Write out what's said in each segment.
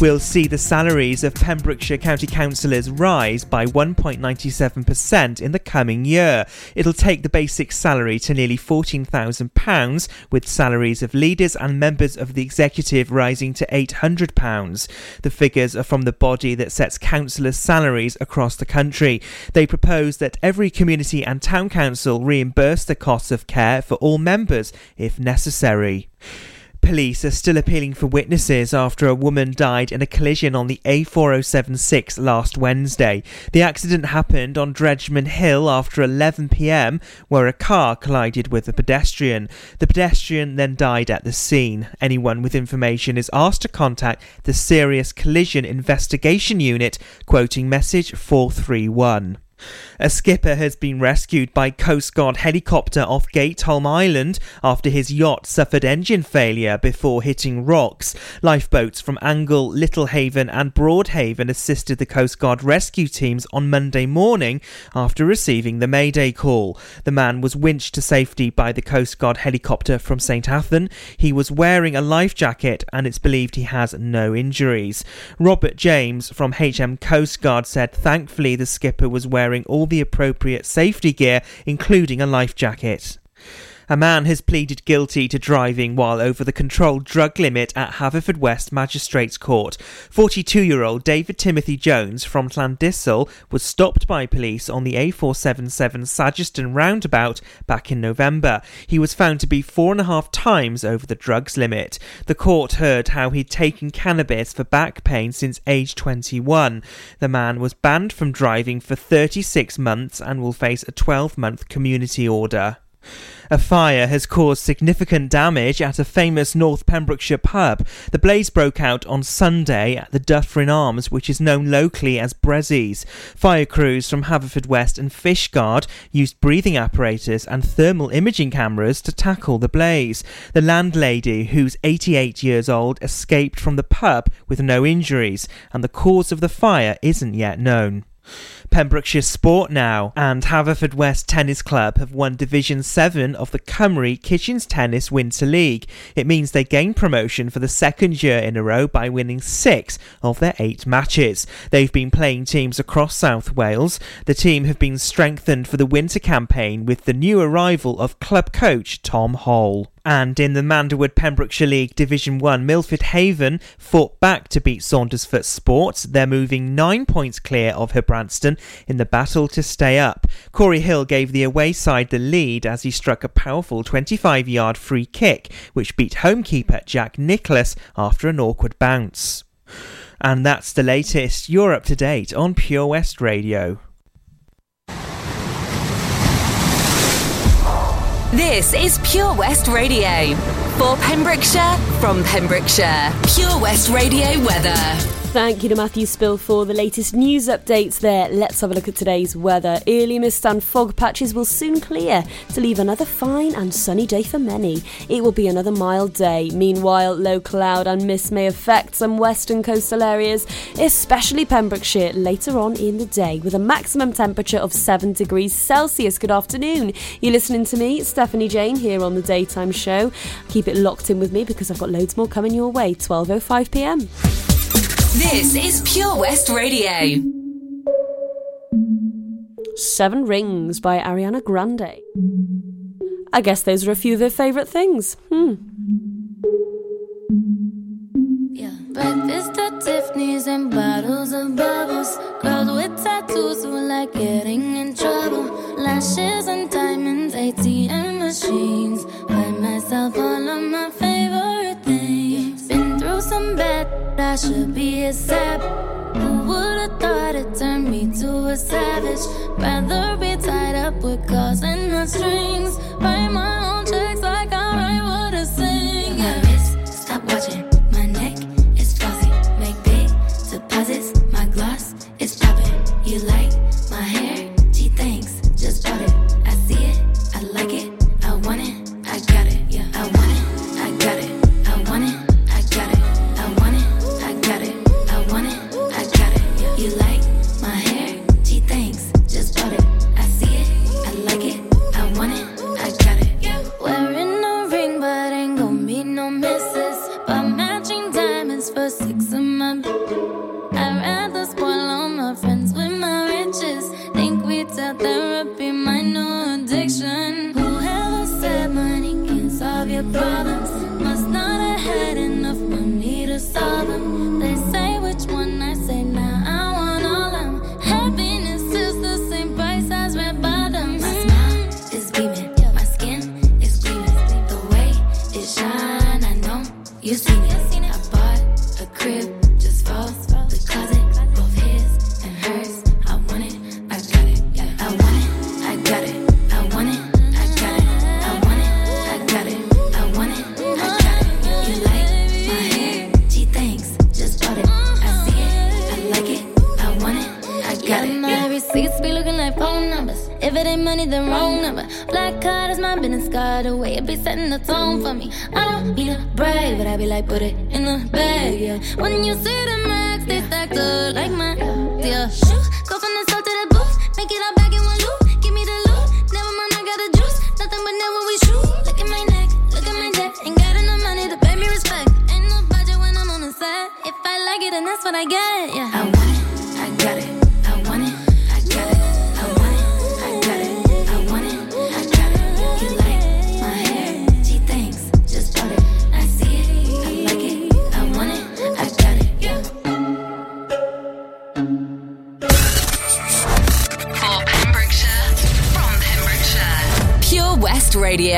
will see the salaries of Pembrokeshire County Councillors rise by 1.97% in the coming year. It'll take the basic salary to nearly £14,000, with salaries of leaders and members of the executive rising to £800. The figures are from the body that sets councillors' salaries across the country. They propose that every community and town council reimburse the costs of care for all members if necessary. Police are still appealing for witnesses after a woman died in a collision on the A4076 last Wednesday. The accident happened on Dredgman Hill after 11pm, where a car collided with a pedestrian. The pedestrian then died at the scene. Anyone with information is asked to contact the Serious Collision Investigation Unit, quoting message 431. A skipper has been rescued by Coast Guard helicopter off Gatholm Island after his yacht suffered engine failure before hitting rocks. Lifeboats from Angle, Littlehaven, and Broadhaven assisted the Coast Guard rescue teams on Monday morning after receiving the Mayday call. The man was winched to safety by the Coast Guard helicopter from St Athan. He was wearing a life jacket and it's believed he has no injuries. Robert James from HM Coast Guard said thankfully the skipper was wearing all the appropriate safety gear, including a life jacket. A man has pleaded guilty to driving while over the controlled drug limit at Haverfordwest Magistrates Court. 42 year old David Timothy Jones from Llandyssil was stopped by police on the A477 Sageston roundabout back in November. He was found to be four and a half times over the drugs limit. The court heard how he'd taken cannabis for back pain since age 21. The man was banned from driving for 36 months and will face a 12 month community order. A fire has caused significant damage at a famous North Pembrokeshire pub. The blaze broke out on Sunday at the Dyffryn Arms, which is known locally as Bessie's. Fire crews from Haverfordwest and Fishguard used breathing apparatus and thermal imaging cameras to tackle the blaze. The landlady, who's 88 years old, escaped from the pub with no injuries, and the cause of the fire isn't yet known. Pembrokeshire Sport now and Haverfordwest Tennis Club have won Division 7 of the Cymru Kitchens Tennis Winter League. It means they gain promotion for the second year in a row by winning six of their eight matches. They've been playing teams across South Wales. The team have been strengthened for the winter campaign with the new arrival of club coach Tom Hole. And in the Manderwood Pembrokeshire League Division 1, Milford Haven fought back to beat Saundersfoot Sports. They're moving nine points clear of In the battle to stay up. Corey Hill gave the away side the lead as he struck a powerful 25 yard free kick, which beat homekeeper Jack Nicholas after an awkward bounce. And that's the latest. You're up to date on Pure West Radio. This is Pure West Radio. For Pembrokeshire, from Pembrokeshire. Pure West Radio weather. Thank you to Matthew Spill for the latest news updates there. Let's have a look at today's weather. Early mist and fog patches will soon clear to leave another fine and sunny day for many. It will be another mild day. Meanwhile, low cloud and mist may affect some western coastal areas, especially Pembrokeshire, later on in the day, with a maximum temperature of 7 degrees Celsius. Good afternoon. You're listening to me, Stephanie Jane, here on the daytime show. Keep it locked in with me because I've got loads more coming your way. 12:05 p.m. This is Pure West Radio. Seven Rings by Ariana Grande. I guess those are a few of her favourite things. Hmm. Yeah. Breakfast at Tiffany's and bottles of bubbles. Girls with tattoos who like getting in trouble. Lashes and diamonds, ATM machines. Buy myself all of my I should be a sap. Who would've thought it turned me to a savage? Rather be tied up with calls and not strings. Write my own checks like I write what I sing. Wrist, stop watching. Need the wrong number. Black card is my business card away. It be setting the tone for me. I don't mean to brag, but I be like, put it in the bag, yeah. When you see the max, they stack up like my, yeah. Shoot, go from the south to the booth, make it all back in one loop. Give me the loot, never mind, I got the juice. Nothing but never we shoot. Look at my neck, look at my neck. Ain't got enough money to pay me respect. Ain't no budget when I'm on the set. If I like it, then that's what I get.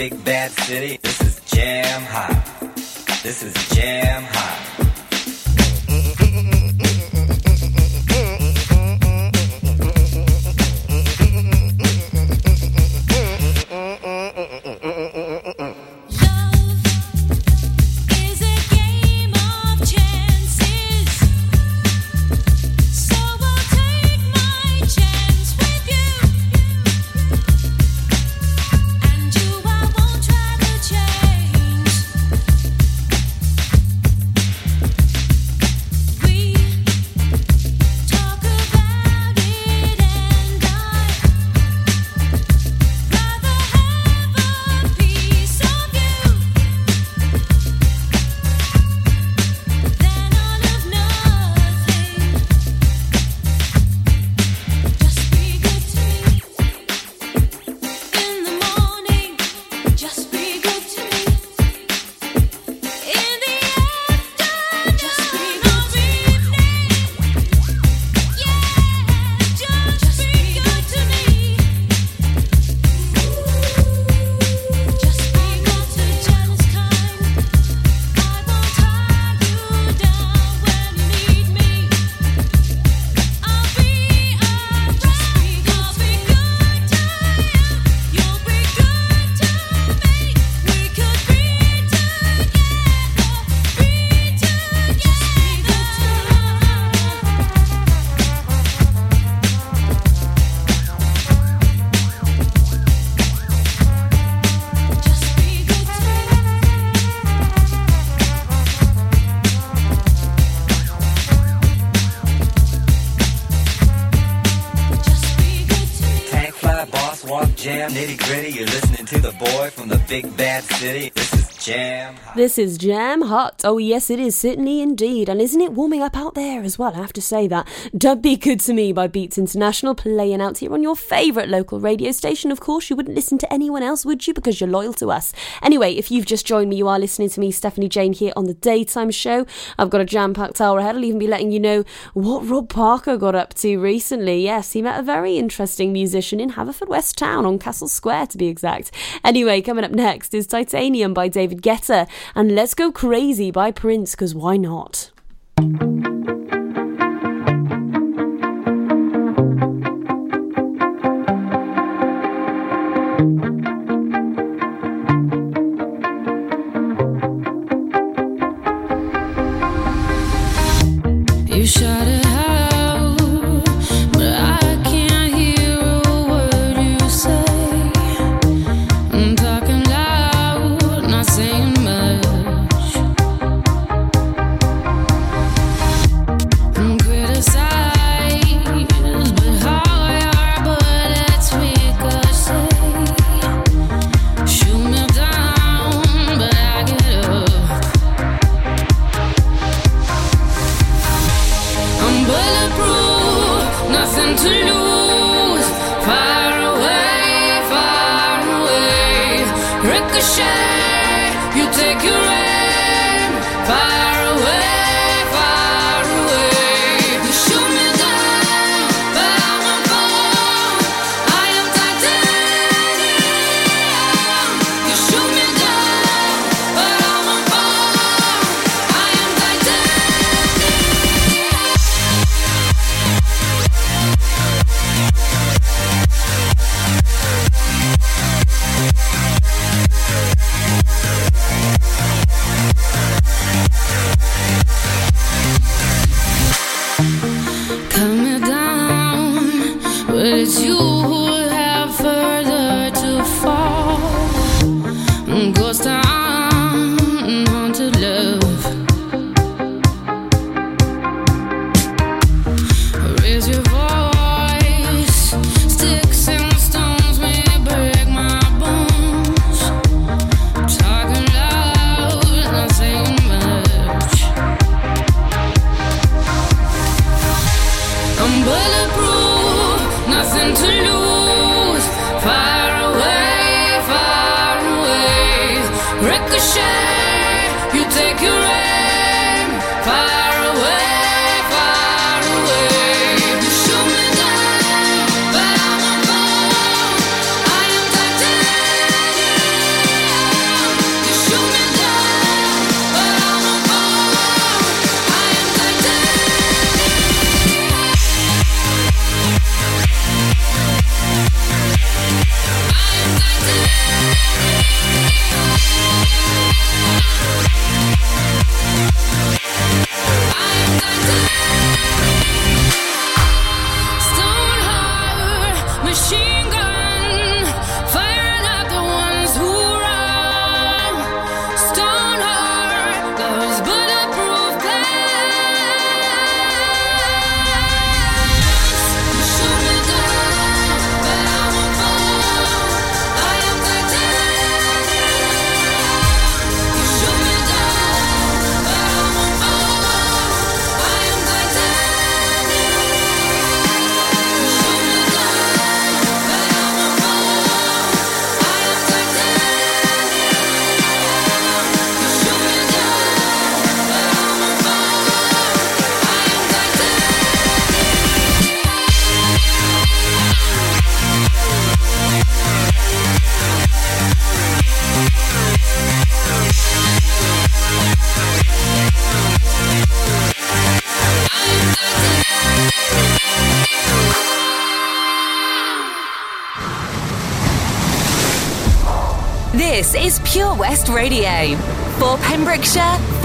big bad city. To the boy from the big bad city. Jam. This is Jam Hot. Oh, yes, it is, certainly indeed. And isn't it warming up out there as well? I have to say that. Dub Be Good to Me by Beats International playing out here on your favourite local radio station. Of course, you wouldn't listen to anyone else, would you? Because you're loyal to us. Anyway, if you've just joined me, you are listening to me, Stephanie Jane, here on the daytime show. I've got a jam packed hour ahead. I'll even be letting you know what Rob Parker got up to recently. Yes, he met a very interesting musician in Haverfordwest Town on Castle Square, to be exact. Anyway, coming up next is Titanium by David David Guetta, and Let's Go Crazy by Prince, because why not? You shot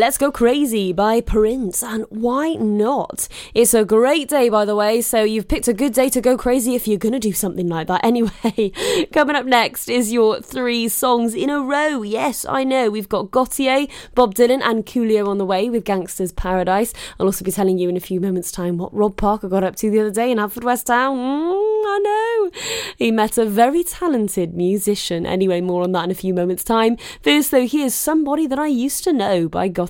Let's Go Crazy by Prince, and why not? It's a great day, by the way, so you've picked a good day to go crazy if you're gonna do something like that. Anyway, coming up next is your three songs in a row. Yes, I know, we've got Gotye, Bob Dylan, and Coolio on the way with Gangsta's Paradise. I'll also be telling you in a few moments' time what Rob Parker got up to the other day in Haverfordwest Town. Mm, I know. He met a very talented musician. Anyway, more on that in a few moments' time. First, though, here's somebody that I used to know by Gotye.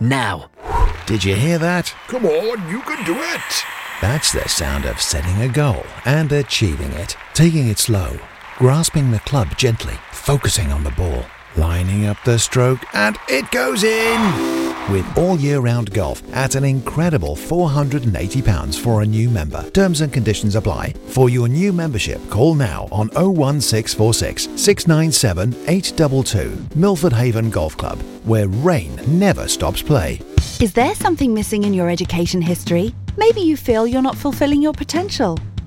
now. Did you hear that? Come on, you can do it. That's the sound of setting a goal and achieving it. Taking it slow, grasping the club gently, focusing on the ball, lining up the stroke, and it goes in! With all year round golf at an incredible £480 for a new member. Terms and conditions apply. For your new membership, call now on 01646 697 822. Milford Haven Golf Club, where rain never stops play. Is there something missing in your education history? Maybe you feel you're not fulfilling your potential.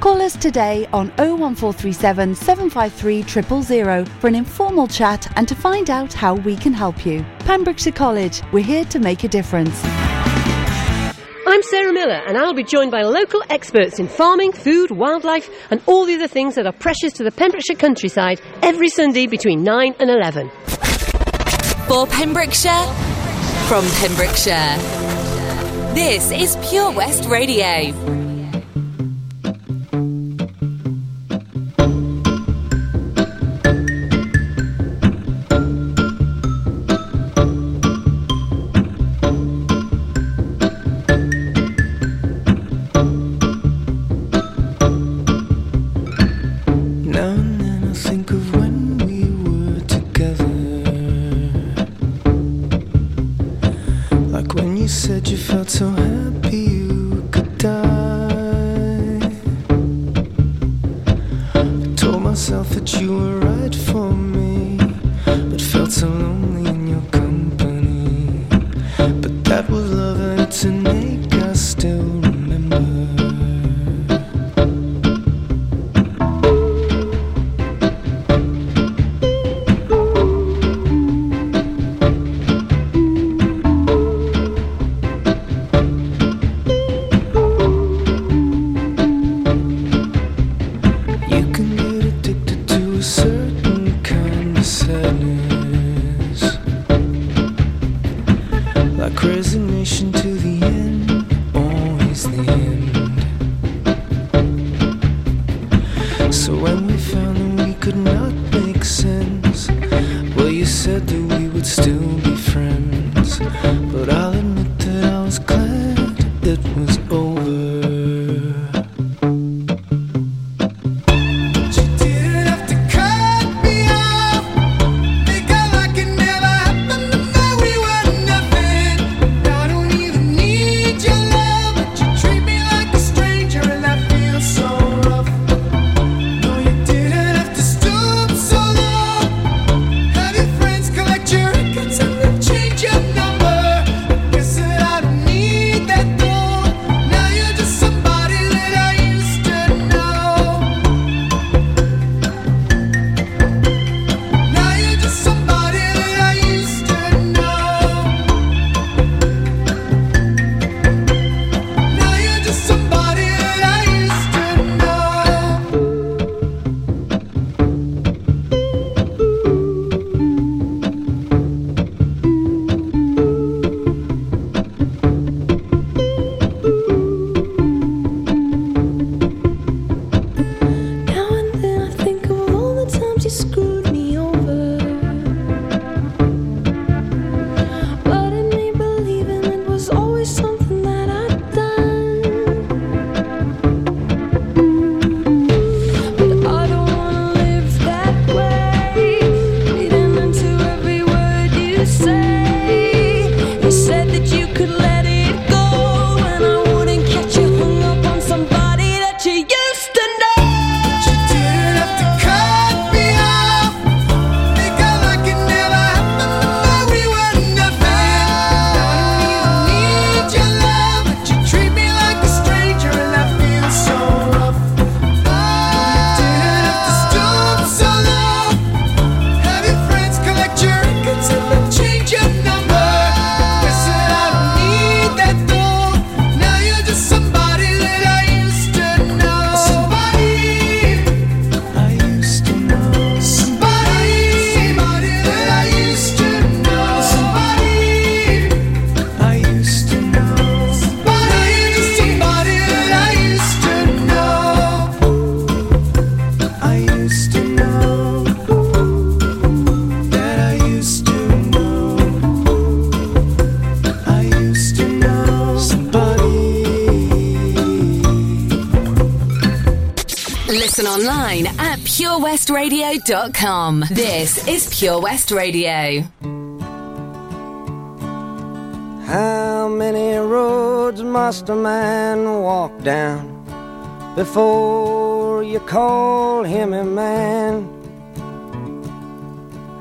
Call us today on 01437 753 000 for an informal chat and to find out how we can help you. Pembrokeshire College, we're here to make a difference. I'm Sarah Miller, and I'll be joined by local experts in farming, food, wildlife, and all the other things that are precious to the Pembrokeshire countryside every Sunday between 9 and 11. For Pembrokeshire, from Pembrokeshire. This is Pure West Radio. purewestradio.com. This is Pure West Radio. How many roads must a man walk down before you call him a man?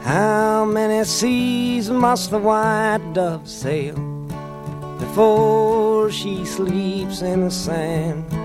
How many seas must the white dove sail before she sleeps in the sand?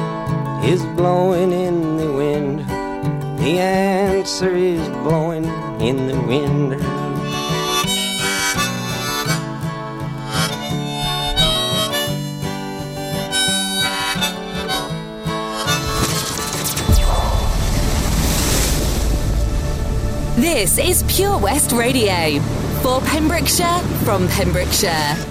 is blowing in the wind. The answer is blowing in the wind. This is Pure West Radio for Pembrokeshire from Pembrokeshire.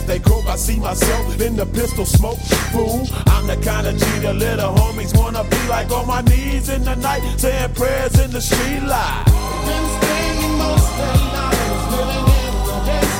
As they croak, I see myself in the pistol smoke. Fool, I'm the kind of G little homies wanna be like on my knees in the night, saying prayers in the street light. Been spending most of lives living in the gangster's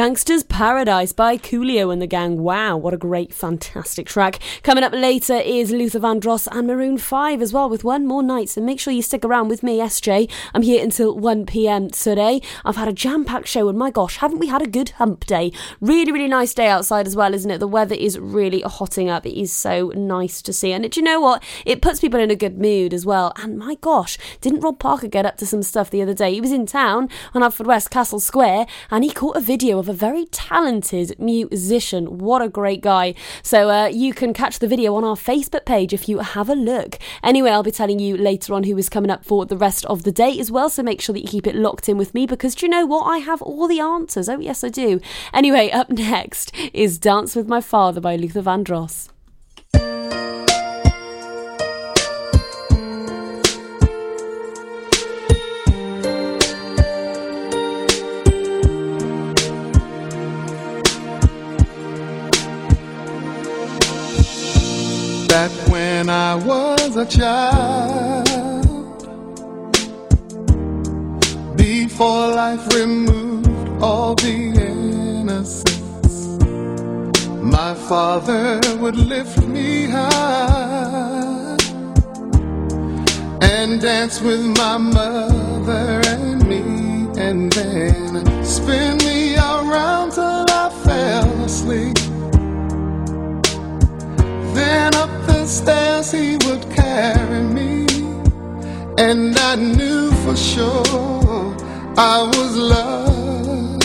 Gangsta's Paradise by Coolio and the Gang. Wow, what a great, fantastic track. Coming up later is Luther Vandross and Maroon 5 as well with one more night. So make sure you stick around with me, SJ. I'm here until 1 pm today. I've had a jam packed show and my gosh, haven't we had a good hump day? Really, really nice day outside as well, isn't it? The weather is really hotting up. It is so nice to see. And do you know what? It puts people in a good mood as well. And my gosh, didn't Rob Parker get up to some stuff the other day? He was in town on Haverfordwest Castle Square and he caught a video of a very talented musician. What a great guy. So uh, you can catch the video on our Facebook page if you have a look. Anyway, I'll be telling you later on who is coming up for the rest of the day as well. So make sure that you keep it locked in with me because do you know what? I have all the answers. Oh, yes, I do. Anyway, up next is Dance with My Father by Luther Vandross. Back when I was a child, before life removed all the innocence, my father would lift me high and dance with my mother and me, and then spin me around till I fell asleep. Then up the stairs he would carry me, and I knew for sure I was loved.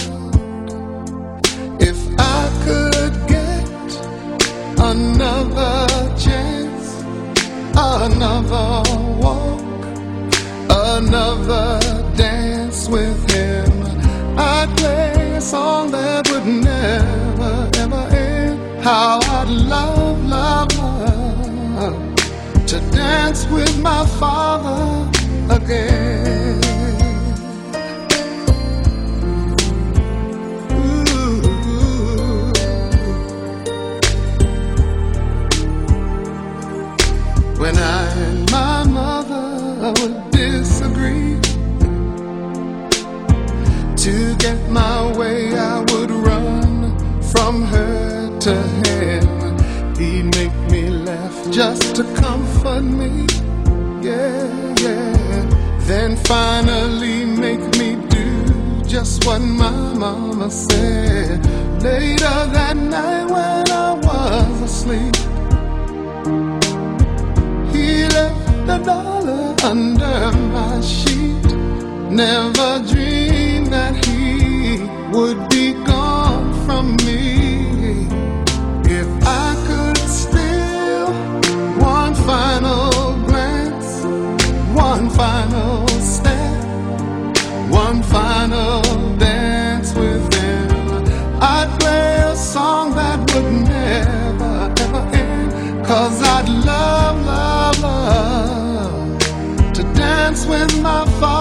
If I could get another chance, another walk, another dance with him, I'd play a song that would never ever end. How I'd love, dance with my father again. When I and my mother would disagree, to get my way, I would run from her to him. He'd make me laugh just to comfort me. Yeah, yeah. Then finally make me do just what my mama said. Later that night when I was asleep, he left a dollar under my sheet. Never dreamed that he would be gone my father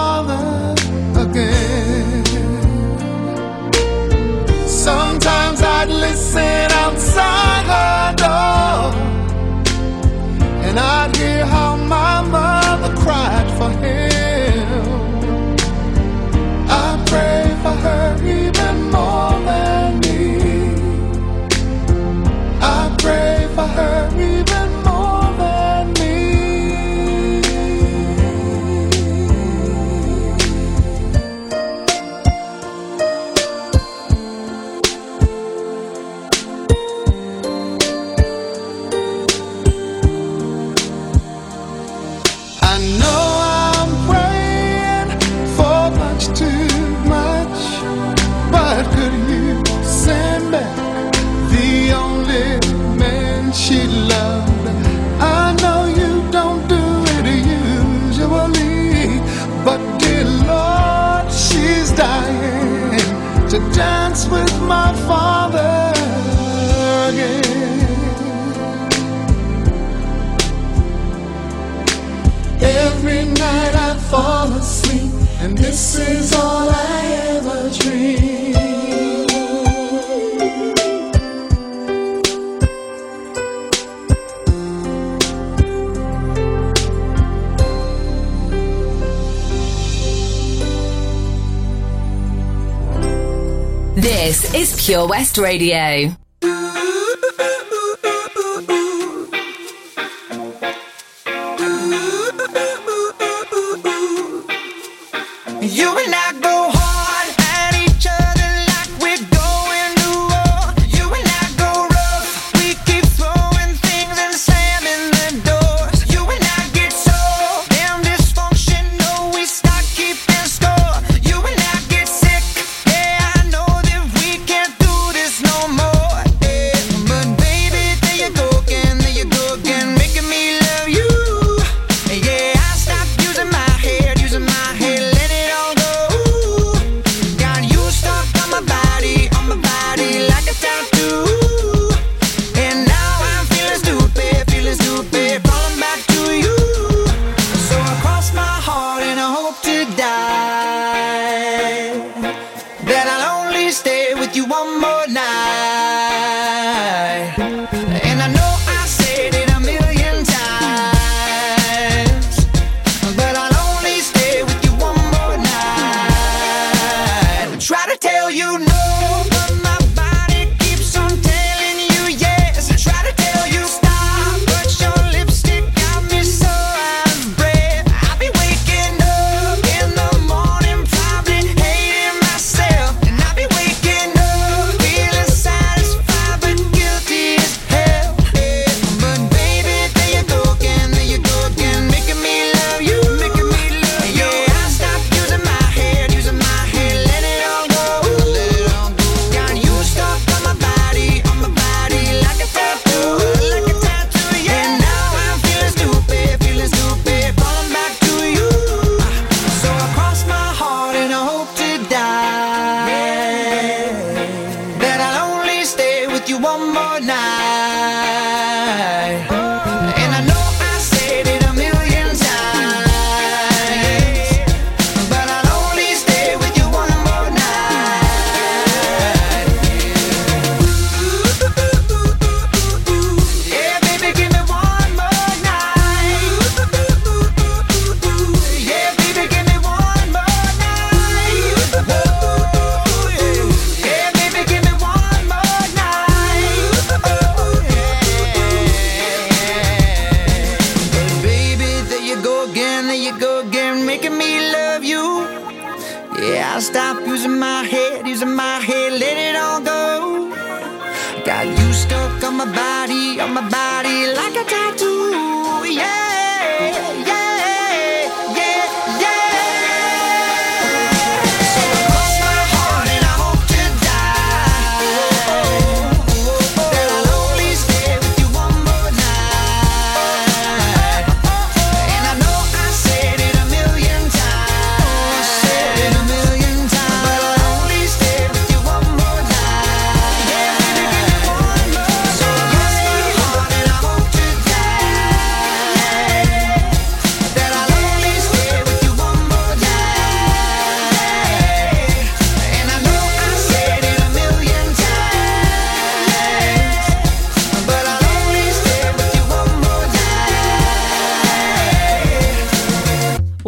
And this is all I ever dreamed. This is Pure West Radio.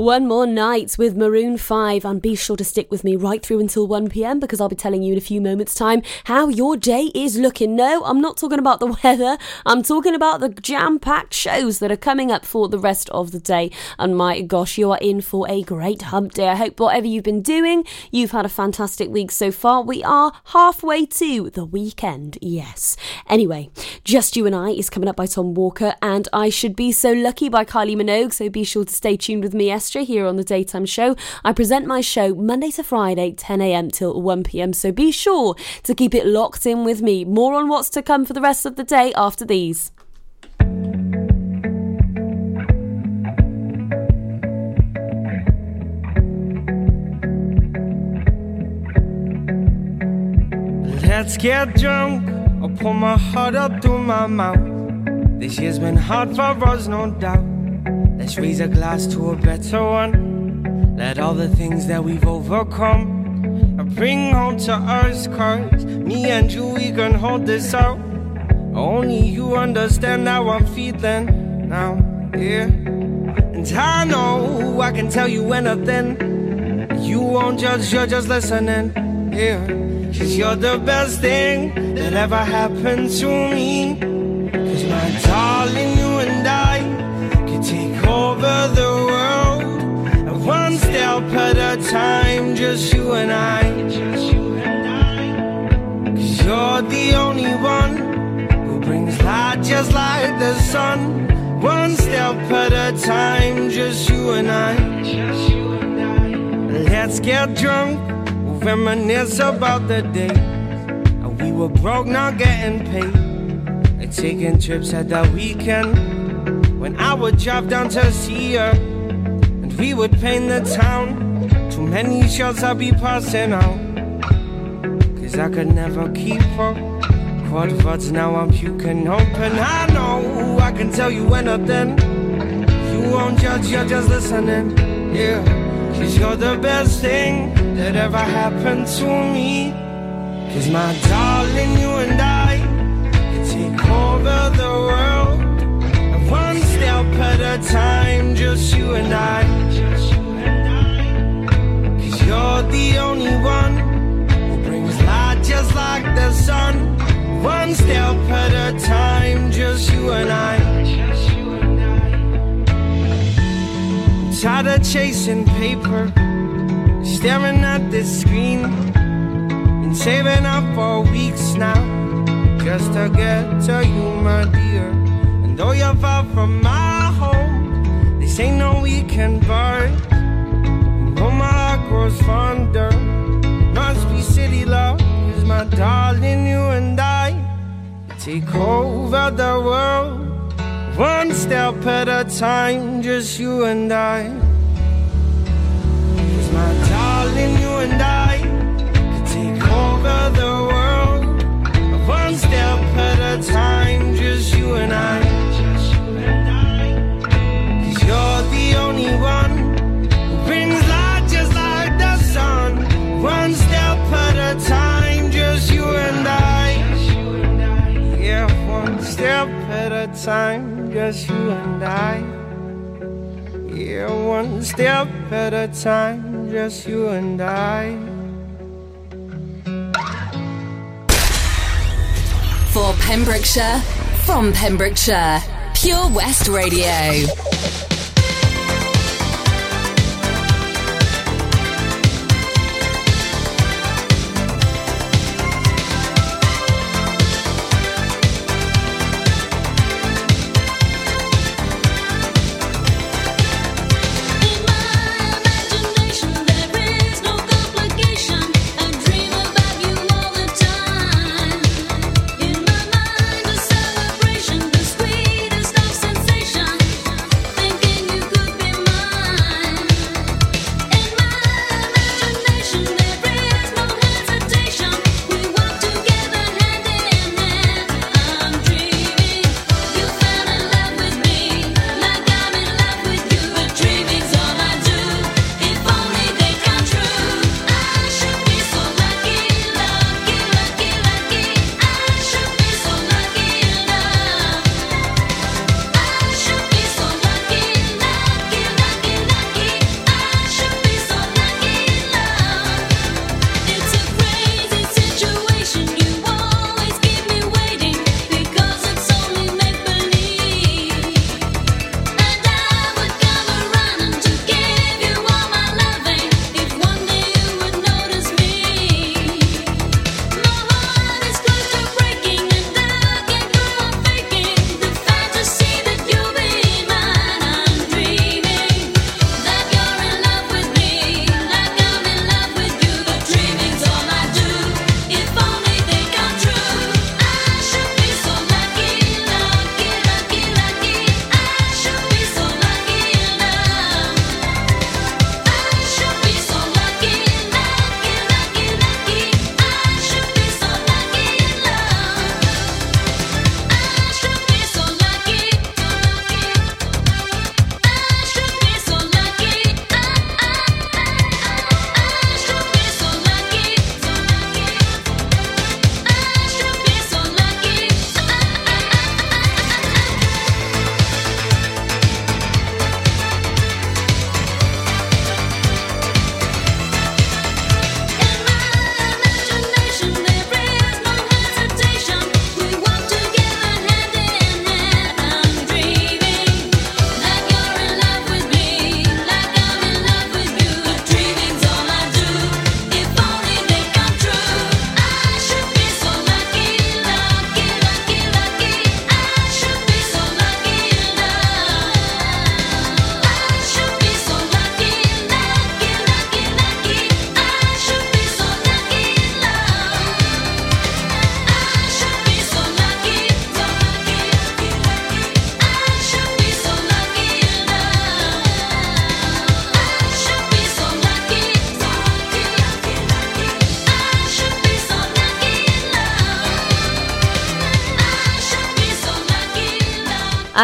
one more night with Maroon 5, and be sure to stick with me right through until 1 pm because I'll be telling you in a few moments' time how your day is looking. No, I'm not talking about the weather, I'm talking about the jam packed shows that are coming up for the rest of the day. And my gosh, you are in for a great hump day. I hope whatever you've been doing, you've had a fantastic week so far. We are halfway to the weekend, yes. Anyway, Just You and I is coming up by Tom Walker, and I Should Be So Lucky by Kylie Minogue, so be sure to stay tuned with me, Esther. Pembrokeshire here on the Daytime Show. I present my show Monday to Friday, 10am till 1pm, so be sure to keep it locked in with me. More on what's to come for the rest of the day after these. Let's get drunk. I'll pull my heart up through my mouth. This year's been hard for us, no doubt. Let's raise a glass to a better one. Let all the things that we've overcome bring home to us. Cause me and you, we can hold this out. Only you understand how I'm feeling now, yeah. And I know I can tell you anything. You won't judge, you're just listening, yeah. Cause you're the best thing that ever happened to me. Cause my darling, the world. And one step at a time, just you and I. Cause you're the only one who brings light just like the sun. One step at a time, just you and I. Let's get drunk reminisce about the day we were broke, not getting paid. Taking trips at the weekend when I would drive down to see her and we would paint the town. Too many shots I'd be passing out. Cause I could never keep up. Quad words now I'm puking open. I know I can tell you anything. You won't judge, you're just listening. Yeah, cause you're the best thing that ever happened to me. Cause my darling, you and I can take over the world. Step at a time, just you and I. Cause you're the only one who brings light just like the sun. One step at a time, just you and I. Tired of chasing paper staring at this screen and saving up for weeks now just to get to you, my dear. And though you're far from my ain't no weekend. And though my heart grows fonder, must be city love. Cause my darling, you and I take over the world. One step at a time, just you and I. My darling, you and I could take over the world. One step at a time, just you and I. You're the only one who brings light just like the sun. One step at a time, just you and I. Yeah, one step at a time, just you and I. Yeah, one step at a time, just you and I. For Pembrokeshire, from Pembrokeshire, Pure West Radio.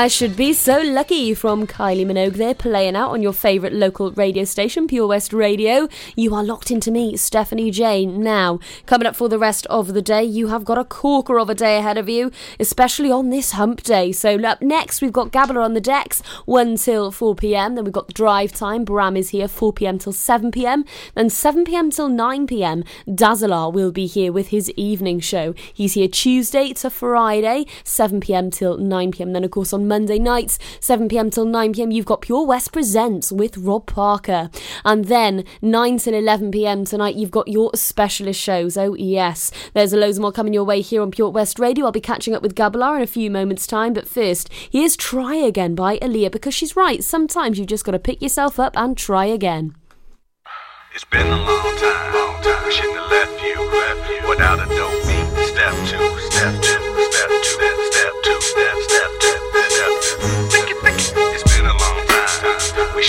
I should be so lucky from Kylie Minogue there, playing out on your favourite local radio station, Pure West Radio. You are locked into me, Stephanie Jane. Now, coming up for the rest of the day, you have got a corker of a day ahead of you, especially on this hump day. So, up next, we've got Gabler on the decks, 1 till 4 pm. Then we've got drive time. Bram is here, 4 pm till 7 pm. Then 7 pm till 9 pm, Dazzler will be here with his evening show. He's here Tuesday to Friday, 7 pm till 9 pm. Then, of course, on Monday nights, 7 pm till 9 pm, you've got Pure West Presents with Rob Parker. And then 9 till 11 pm tonight, you've got your specialist shows. Oh, yes. There's a loads more coming your way here on Pure West Radio. I'll be catching up with Gabalar in a few moments' time. But first, here's Try Again by Aaliyah because she's right. Sometimes you've just got to pick yourself up and try again. It's been a long time, long time. Shouldn't have left you, left you without a dope beat. Step two, step two, step two, step two, step, step two, What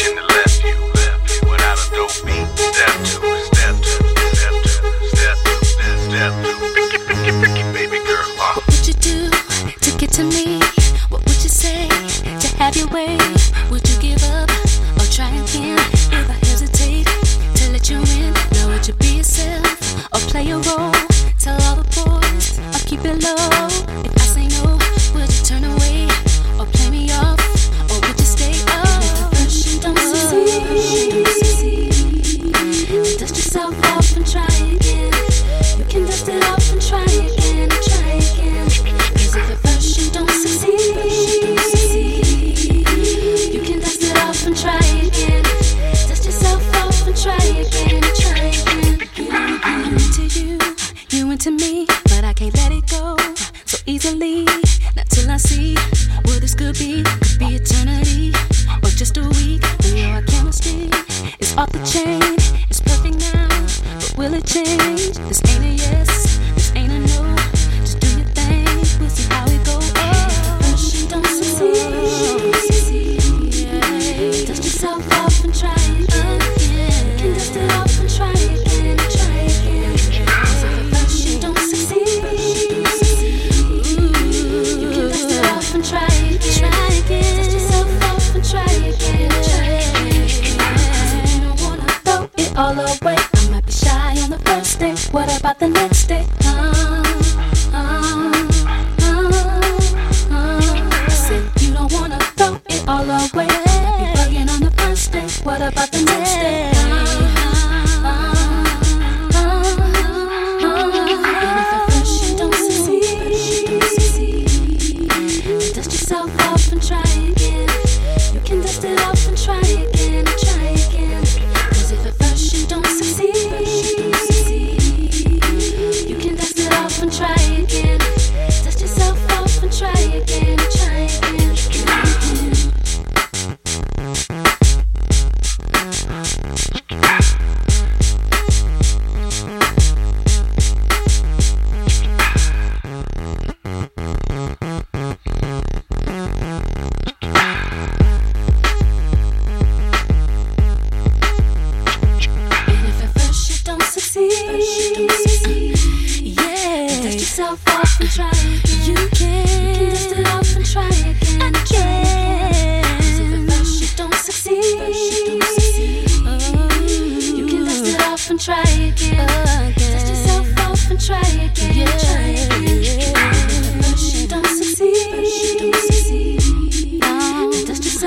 would you do to get to me? What would you say to have your way? Would you give up or try again? If I hesitate to let you in, now would you be yourself or play a role? Tell all the boys or keep it low. If I say no, would you turn away or play me off? Yourself off and try again. You can dust it off and try again, and try again. 'Cause if at first you don't succeed, you can dust it off and try again. Dust yourself off and try again, and try again. I'm into you, you into me, but I can't let it go so easily. Not till I see what this could be. Could be eternity or just a week. We know our chemistry is off the chain. It's perfect now, but will it change? This ain't a yes, the next day?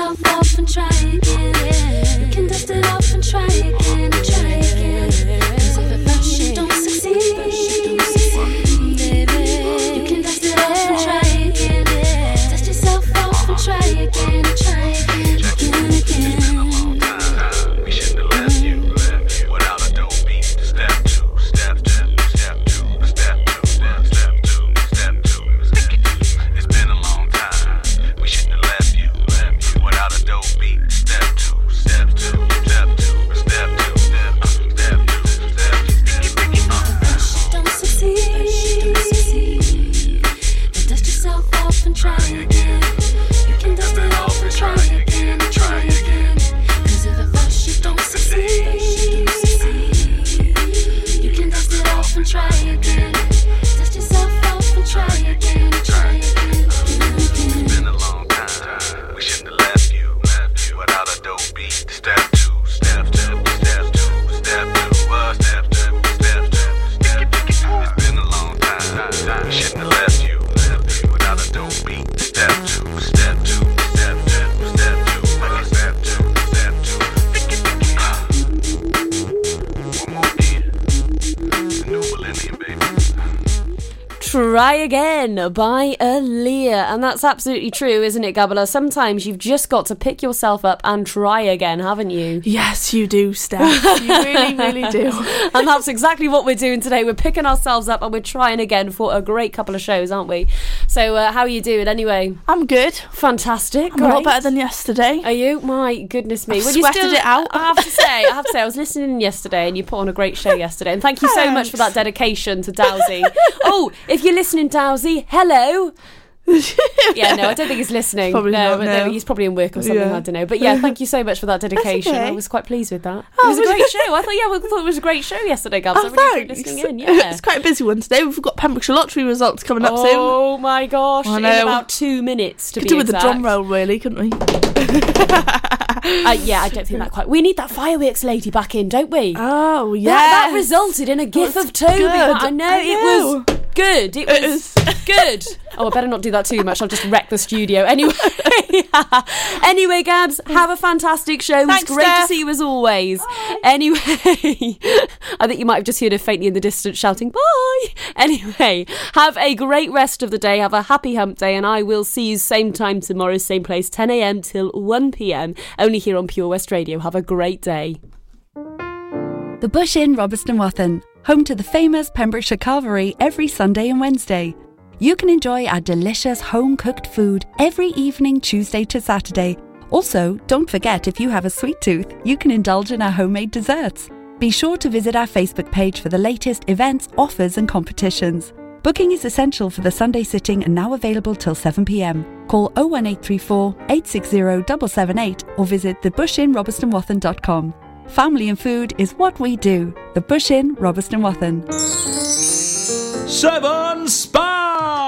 Yourself off and try again. Again by Aaliyah. And that's absolutely true, isn't it, Gabala? Sometimes you've just got to pick yourself up and try again, haven't you? Yes, you do, Steph. You really, really do. and that's exactly what we're doing today. We're picking ourselves up and we're trying again for a great couple of shows, aren't we? So, uh, how are you doing anyway? I'm good. Fantastic. I'm a lot better than yesterday. Are you? My goodness me. I've Well, you sweated still- it out. I have to say, I have to say, I was listening yesterday and you put on a great show yesterday. And thank you so much for that dedication to Dowsy. oh, if you're listening, Dowsy, hello. yeah, no, I don't think he's listening. Probably no, not, but no, no. he's probably in work or something. Yeah. I don't know. But yeah, thank you so much for that dedication. okay. I was quite pleased with that. Oh, it was a great show. I thought, yeah, I thought it was a great show yesterday, Gabs. Oh, I Oh, really thanks. listening in. Yeah. It's quite a busy one today. We've got Pembrokeshire lottery results coming up soon. Oh my gosh! In about two minutes to Could be do with the drum roll, really, couldn't we? Uh, yeah, I don't think that quite. We need that fireworks lady back in, don't we? Oh yeah. That, that resulted in a gif of Toby. I know I it was good. It was good. Oh, I better not do that too much. I'll just wreck the studio. Anyway, anyway, Gabs, have a fantastic show. Thanks, it's great Steph. to see you as always. Anyway, I think you might have just heard her faintly in the distance shouting "Bye." Anyway, have a great rest of the day. Have a happy hump day, and I will see you same time tomorrow, same place, 10 a.m. till 1 p.m. Only here on Pure West Radio. Have a great day. The Bush Inn, Robeston Wathen, home to the famous Pembrokeshire Carvery every Sunday and Wednesday. You can enjoy our delicious home cooked food every evening, Tuesday to Saturday. Also, don't forget if you have a sweet tooth, you can indulge in our homemade desserts. Be sure to visit our Facebook page for the latest events, offers, and competitions. Booking is essential for the Sunday sitting and now available till 7 pm. Call 01834 860 778 or visit thebushinrobertsonwathen.com. Family and food is what we do. The Bush Inn, Robeston Wathen. Seven Spice,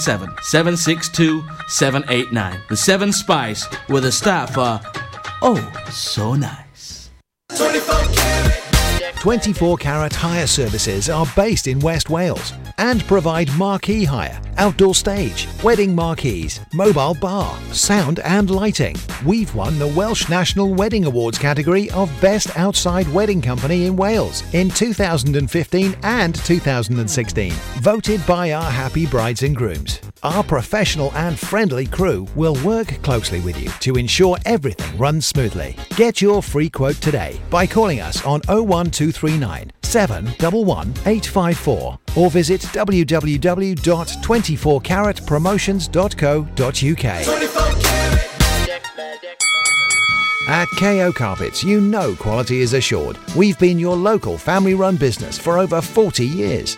01437 762 789. The Seven Spice, with a staff are oh so nice. 24 Carat Hire Services are based in West Wales and provide marquee hire, outdoor stage, wedding marquees, mobile bar, sound and lighting. We've won the Welsh National Wedding Awards category of Best Outside Wedding Company in Wales in 2015 and 2016, voted by our happy brides and grooms. Our professional and friendly crew will work closely with you to ensure everything runs smoothly. Get your free quote today by calling us on 01239 711 854 or visit www.24caratpromotions.co.uk. At KO Carpets, you know quality is assured. We've been your local family run business for over 40 years.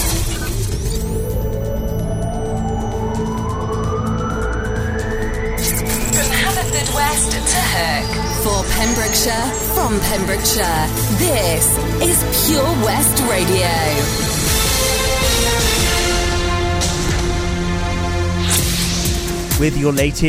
Herc. For Pembrokeshire, from Pembrokeshire, this is Pure West Radio. With your latest